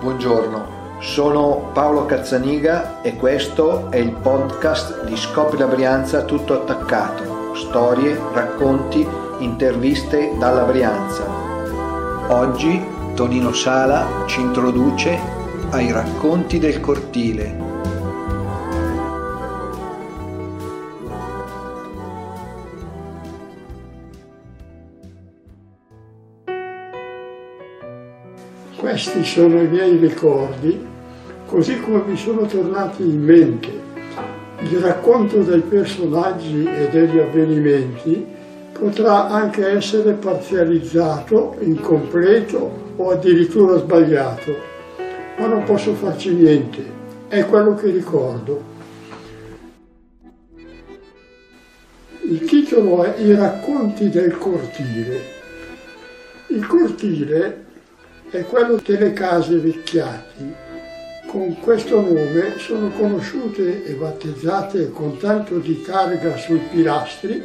Buongiorno, sono Paolo Cazzaniga e questo è il podcast di Scopri la Brianza tutto attaccato, storie, racconti, interviste dalla Brianza. Oggi Tonino Sala ci introduce ai racconti del cortile. Questi sono i miei ricordi, così come mi sono tornati in mente. Il racconto dei personaggi e degli avvenimenti potrà anche essere parzializzato, incompleto o addirittura sbagliato, ma non posso farci niente, è quello che ricordo. Il titolo è I racconti del cortile. Il cortile è quello delle case vecchiati. Con questo nome sono conosciute e battezzate con tanto di targa sui pilastri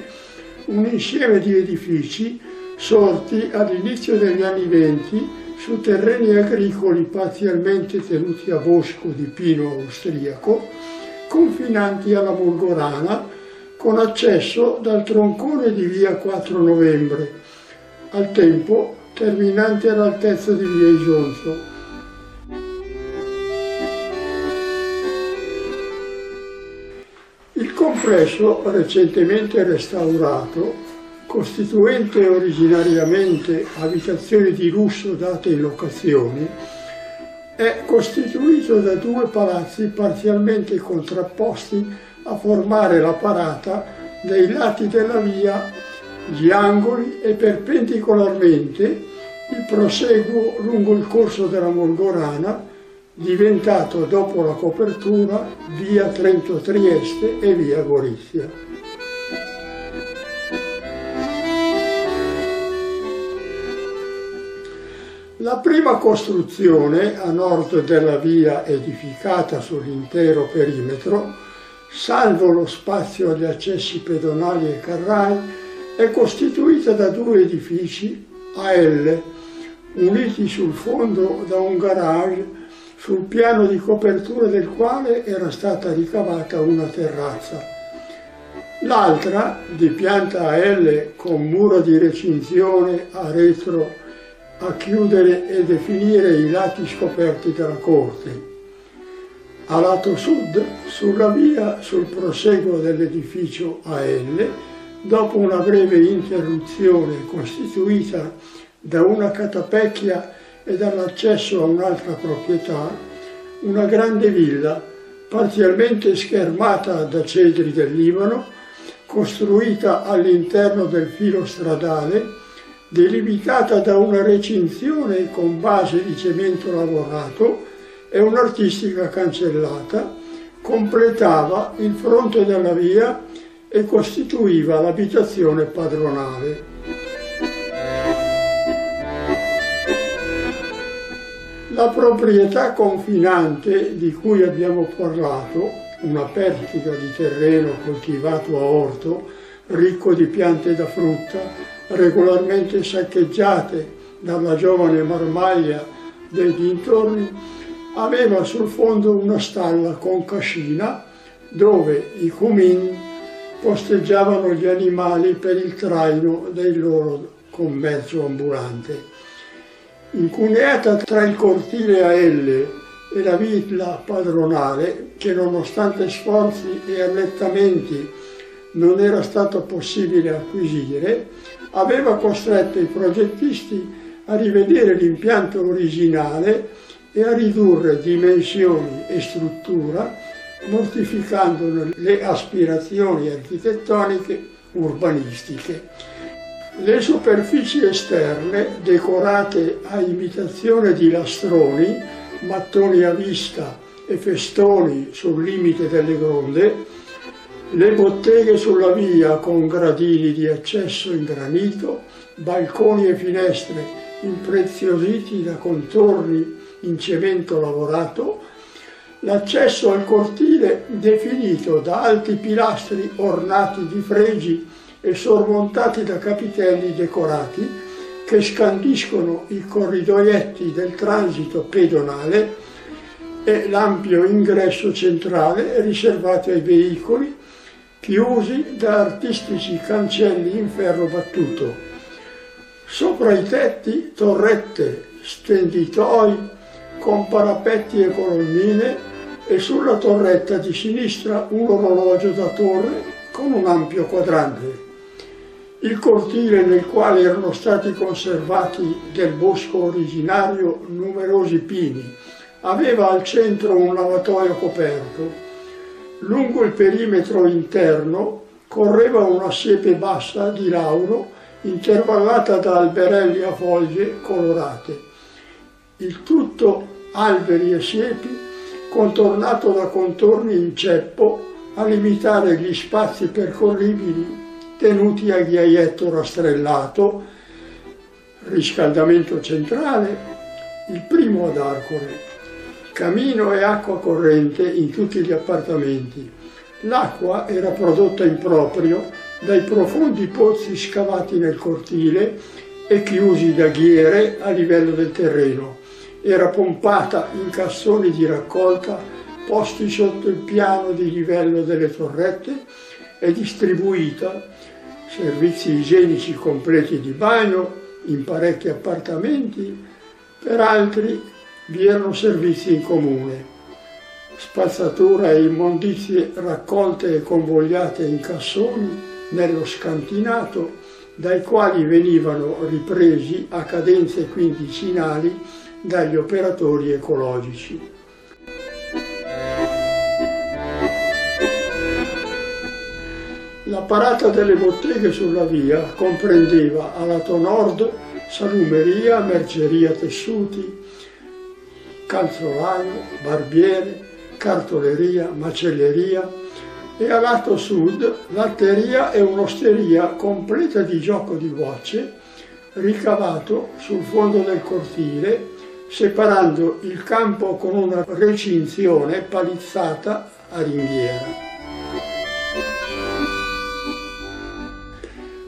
un insieme di edifici sorti all'inizio degli anni venti su terreni agricoli parzialmente tenuti a bosco di pino austriaco, confinanti alla Molgorana, con accesso dal troncone di via 4 novembre, al tempo terminante all'altezza di via Isonzo. Il complesso, recentemente restaurato, costituente originariamente abitazioni di lusso date in locazione, è costituito da due palazzi parzialmente contrapposti a formare la parata dei lati della via gli angoli e perpendicolarmente il proseguo lungo il corso della Molgorana, diventato dopo la copertura via Trento Trieste e via Gorizia. La prima costruzione a nord della via edificata sull'intero perimetro, salvo lo spazio agli accessi pedonali e carrai, è costituita da due edifici a L, uniti sul fondo da un garage sul piano di copertura del quale era stata ricavata una terrazza. L'altra, di pianta a L con muro di recinzione a retro a chiudere e definire i lati scoperti dalla corte. A lato sud, sulla via sul proseguo dell'edificio a L, dopo una breve interruzione costituita da una catapecchia e dall'accesso a un'altra proprietà, una grande villa parzialmente schermata da cedri del Libano, costruita all'interno del filo stradale, delimitata da una recinzione con base di cemento lavorato e un'artistica cancellata, completava il fronte della via e costituiva l'abitazione padronale. La proprietà confinante di cui abbiamo parlato, una perdita di terreno coltivato a orto, ricco di piante da frutta, regolarmente saccheggiate dalla giovane marmaglia dei dintorni, aveva sul fondo una stalla con cascina dove i cumin posteggiavano gli animali per il traino del loro commercio ambulante. Incuneata tra il cortile a L e la villa padronale, che nonostante sforzi e allettamenti non era stato possibile acquisire, aveva costretto i progettisti a rivedere l'impianto originale e a ridurre dimensioni e struttura mortificando le aspirazioni architettoniche urbanistiche. Le superfici esterne, decorate a imitazione di lastroni, mattoni a vista e festoni sul limite delle gronde, le botteghe sulla via con gradini di accesso in granito, balconi e finestre impreziositi da contorni in cemento lavorato, L'accesso al cortile, definito da alti pilastri ornati di fregi e sormontati da capitelli decorati, che scandiscono i corridoietti del transito pedonale e l'ampio ingresso centrale riservato ai veicoli chiusi da artistici cancelli in ferro battuto. Sopra i tetti torrette, stenditoi con parapetti e colonnine e sulla torretta di sinistra un orologio da torre con un ampio quadrante. Il cortile nel quale erano stati conservati del bosco originario numerosi pini aveva al centro un lavatoio coperto. Lungo il perimetro interno correva una siepe bassa di lauro intervallata da alberelli a foglie colorate. Il tutto alberi e siepi contornato da contorni in ceppo a limitare gli spazi percorribili tenuti a ghiaietto rastrellato, riscaldamento centrale, il primo ad Arcore, camino e acqua corrente in tutti gli appartamenti. L'acqua era prodotta in proprio dai profondi pozzi scavati nel cortile e chiusi da ghiere a livello del terreno era pompata in cassoni di raccolta posti sotto il piano di livello delle torrette e distribuita servizi igienici completi di bagno in parecchi appartamenti, per altri vi erano servizi in comune. Spazzatura e immondizie raccolte e convogliate in cassoni nello scantinato, dai quali venivano ripresi a cadenze quindicinali dagli operatori ecologici. La parata delle botteghe sulla via comprendeva a lato nord salumeria, merceria tessuti, calzolano, barbiere, cartoleria, macelleria e a lato sud latteria e un'osteria completa di gioco di bocce ricavato sul fondo del cortile separando il campo con una recinzione palizzata a ringhiera.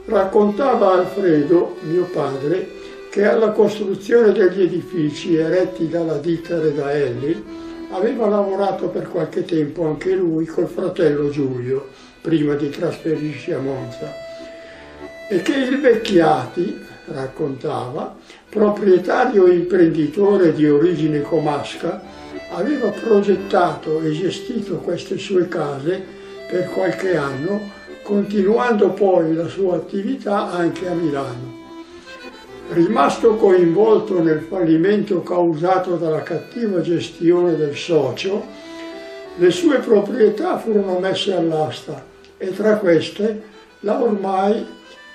Raccontava Alfredo, mio padre, che alla costruzione degli edifici eretti dalla ditta Redaelli aveva lavorato per qualche tempo anche lui col fratello Giulio, prima di trasferirsi a Monza, e che il Vecchiati, raccontava, proprietario e imprenditore di origine comasca, aveva progettato e gestito queste sue case per qualche anno, continuando poi la sua attività anche a Milano. Rimasto coinvolto nel fallimento causato dalla cattiva gestione del socio, le sue proprietà furono messe all'asta e tra queste la ormai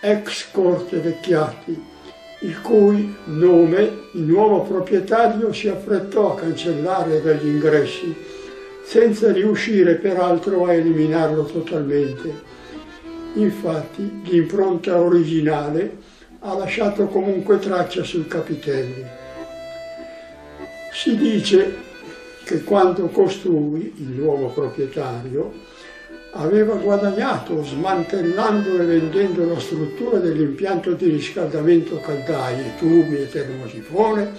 ex Corte Vecchiati, il cui nome il nuovo proprietario si affrettò a cancellare dagli ingressi, senza riuscire peraltro a eliminarlo totalmente. Infatti l'impronta originale ha lasciato comunque traccia sui capitelli. Si dice che quando costruì il nuovo proprietario aveva guadagnato smantellando e vendendo la struttura dell'impianto di riscaldamento caldaie, tubi e termosifone,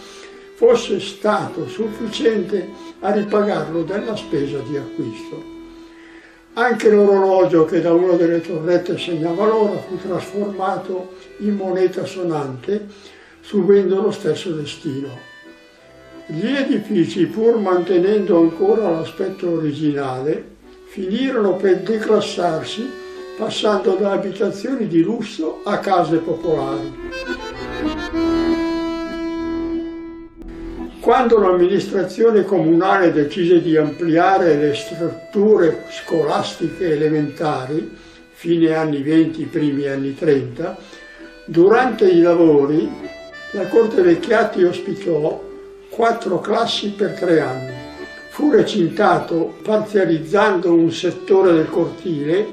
fosse stato sufficiente a ripagarlo della spesa di acquisto. Anche l'orologio che da una delle torrette segnava l'ora fu trasformato in moneta sonante, subendo lo stesso destino. Gli edifici, pur mantenendo ancora l'aspetto originale, finirono per declassarsi passando da abitazioni di lusso a case popolari. Quando l'amministrazione comunale decise di ampliare le strutture scolastiche elementari, fine anni 20, primi anni 30, durante i lavori la Corte Vecchiati ospitò quattro classi per tre anni fu recintato parzializzando un settore del cortile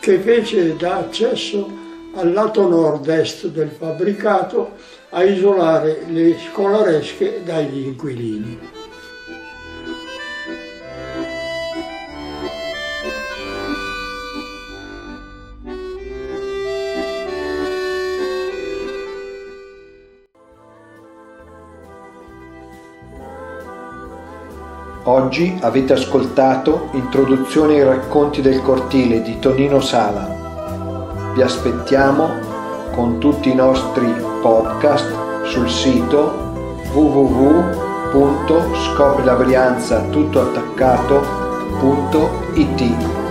che fece da accesso al lato nord-est del fabbricato a isolare le scolaresche dagli inquilini. Oggi avete ascoltato Introduzione ai racconti del cortile di Tonino Sala. Vi aspettiamo con tutti i nostri podcast sul sito www.scoprilabrianza tutto attaccato.it